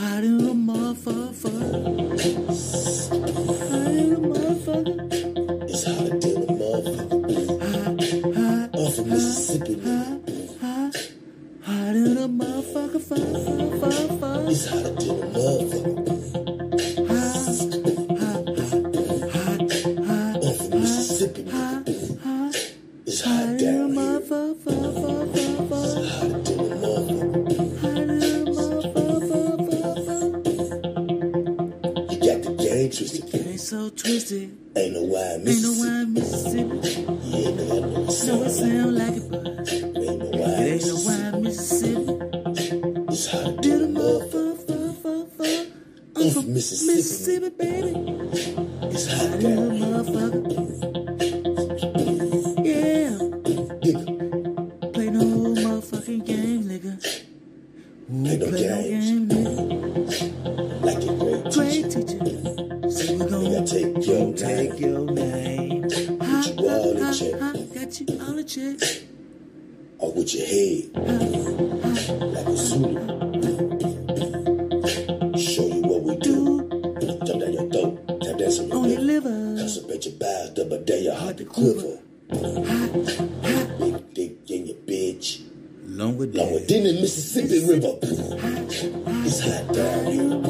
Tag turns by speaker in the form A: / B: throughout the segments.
A: Hotter than a motherfucker. I'm Tap dance on your
B: On your
A: lip.
B: liver.
A: Concentrate your bowels. Double day your heart to quiver. Big dick in your bitch.
B: Longer
A: Longer than the Mississippi River. It's hot down here.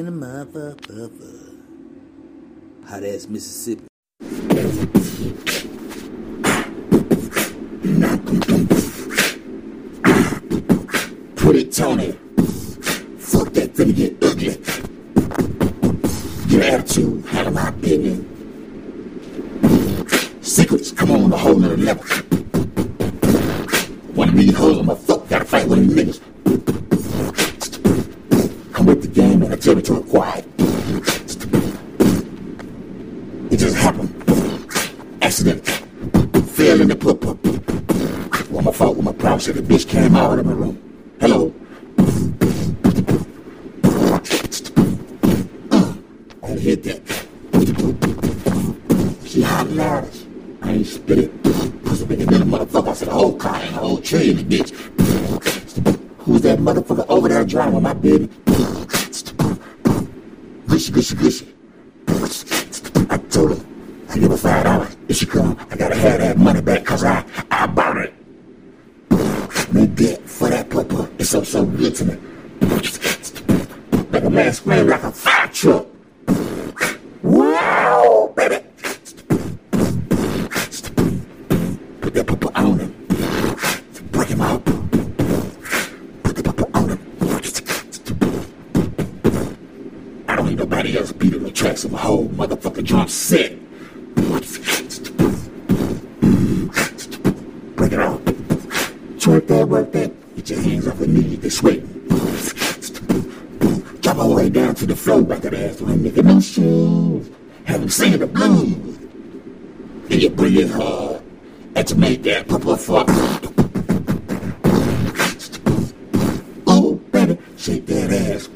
A: Than a motherfucker.
B: Hot ass Mississippi.
C: Put it, on Tony. Fuck that, finna get ugly. Your attitude, handle my business. Secrets, come on a whole nother level. Of my room. Hello. I hit that. She hot loudest. I ain't spit it. Bigger than a motherfucker. I said a whole car and a whole tree in the bitch. Who's that motherfucker over there driving my baby? Gushy, gushy, gushy. I told her, I give her five dollars. If she come, I gotta have that money back cause I, I bought it. It's so, so good to me. Like a man scream like a fire truck. Way down to the floor, back that ass when nigga no shoes. Have him singing the blues. And you bring it hard. And to make that purple fuck. Oh, baby, shake that ass.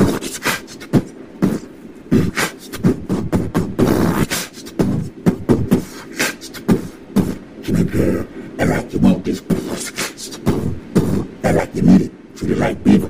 C: Girl. Act like you want this. Act like you need it. Treat it like beaver.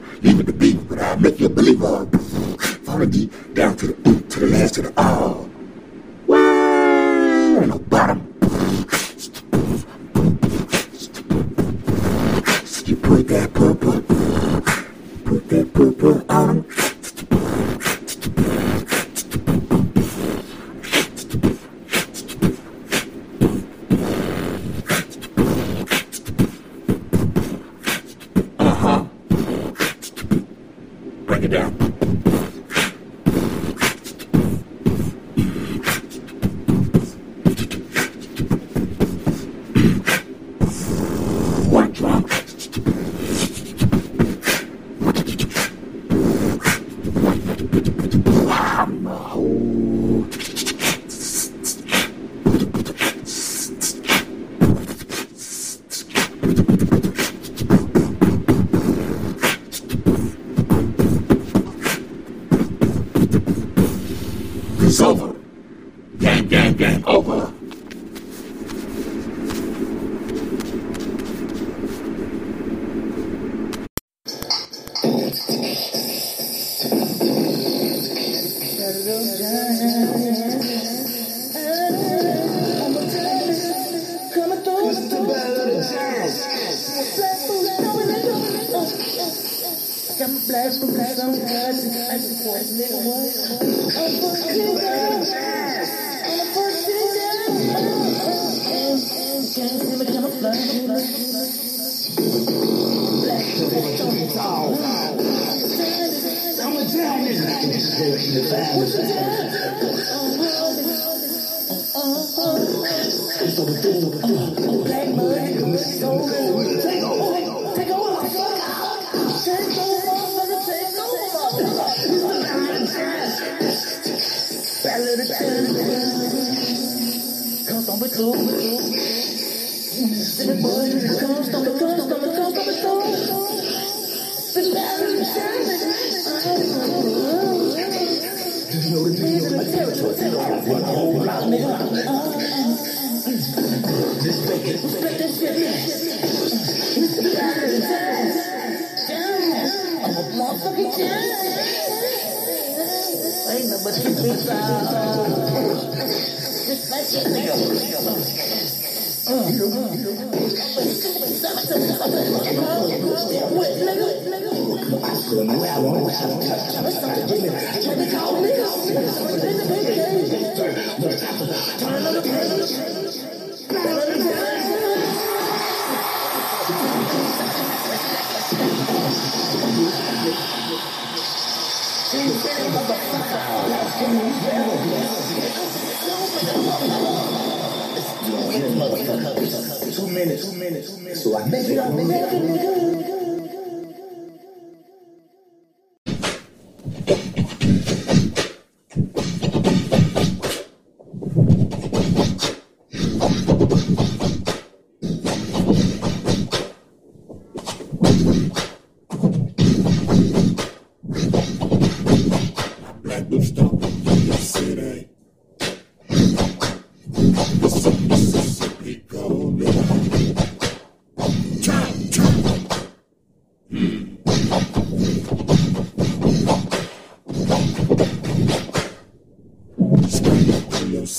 C: Cause I'm glad to thank you for it, nigga. What? I'm fucking I'm a first Can't see me come Black to the dog. I'm a down nigga. Take over. ballad, on on on on You but you think I
B: Two minutes, two minutes, two minutes. So I make it.
C: Black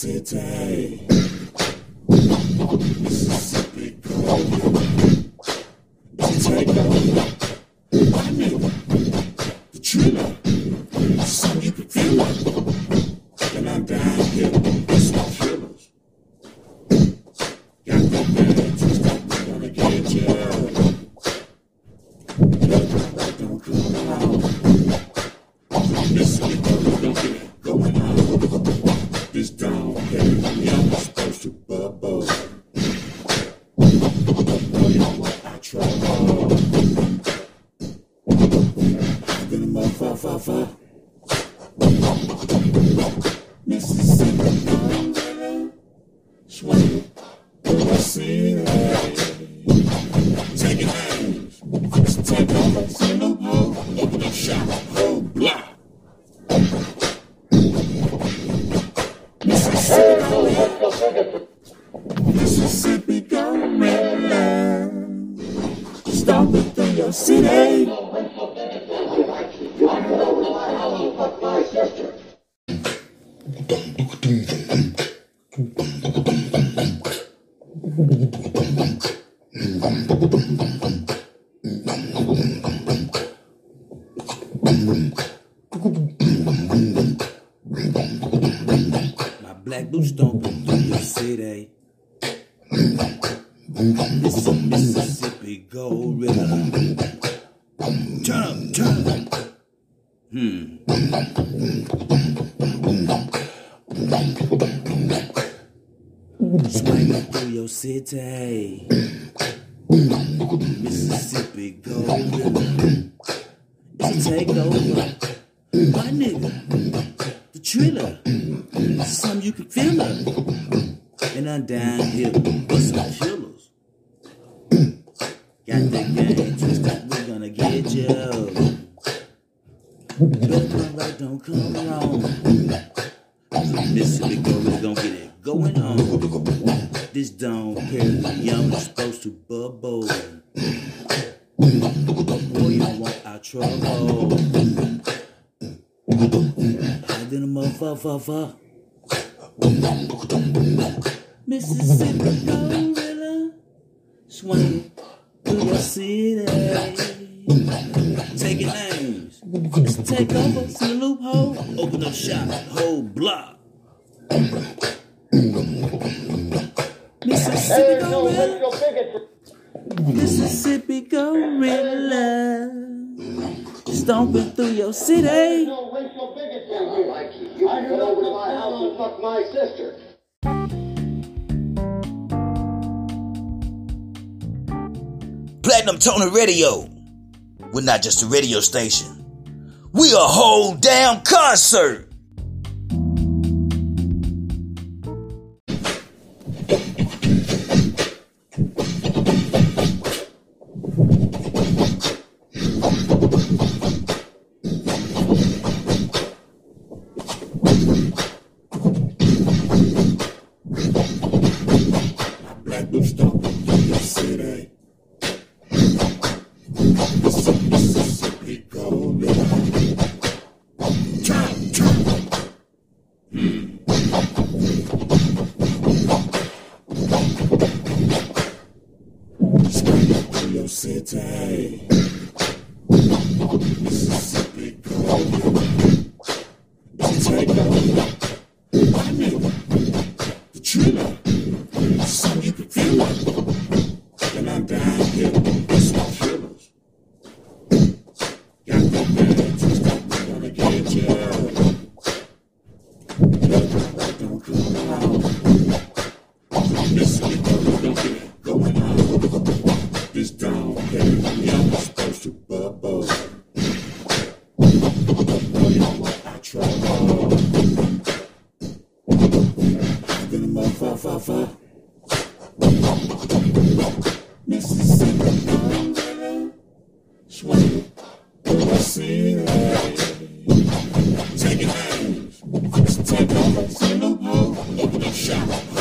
C: city. See that. Take it hands, let's take over, send them home, open up shop, whole block. Mississippi, Mississippi, government, stop it through your city.
A: My Turn up. Hmm. Swinging through your city. Mississippi gorilla. It's a takeover. My nigga, the trailer. Some you can feel it. And I'm down here with some killers. Got the game gonna get you. Better come right, don't come wrong. Mississippi Gorilla gonna get it going on. This don't care young is supposed to bubble. Boy, you don't want our trouble. Hide in a motherfucker. Mississippi gorilla swing through your city. Taking names. It's a takeover, see a loophole, open up shop, whole block. Mississippi gorilla. Mississippi gorilla. Stomping through your city.
D: Don't waste your bigotry here. I can come over to my house and fuck my sister.
E: Platinum Toner Radio. We're not just a radio station. We a whole damn concert.
C: City. Taking names, it's a takeover, see a loophole, open up shop,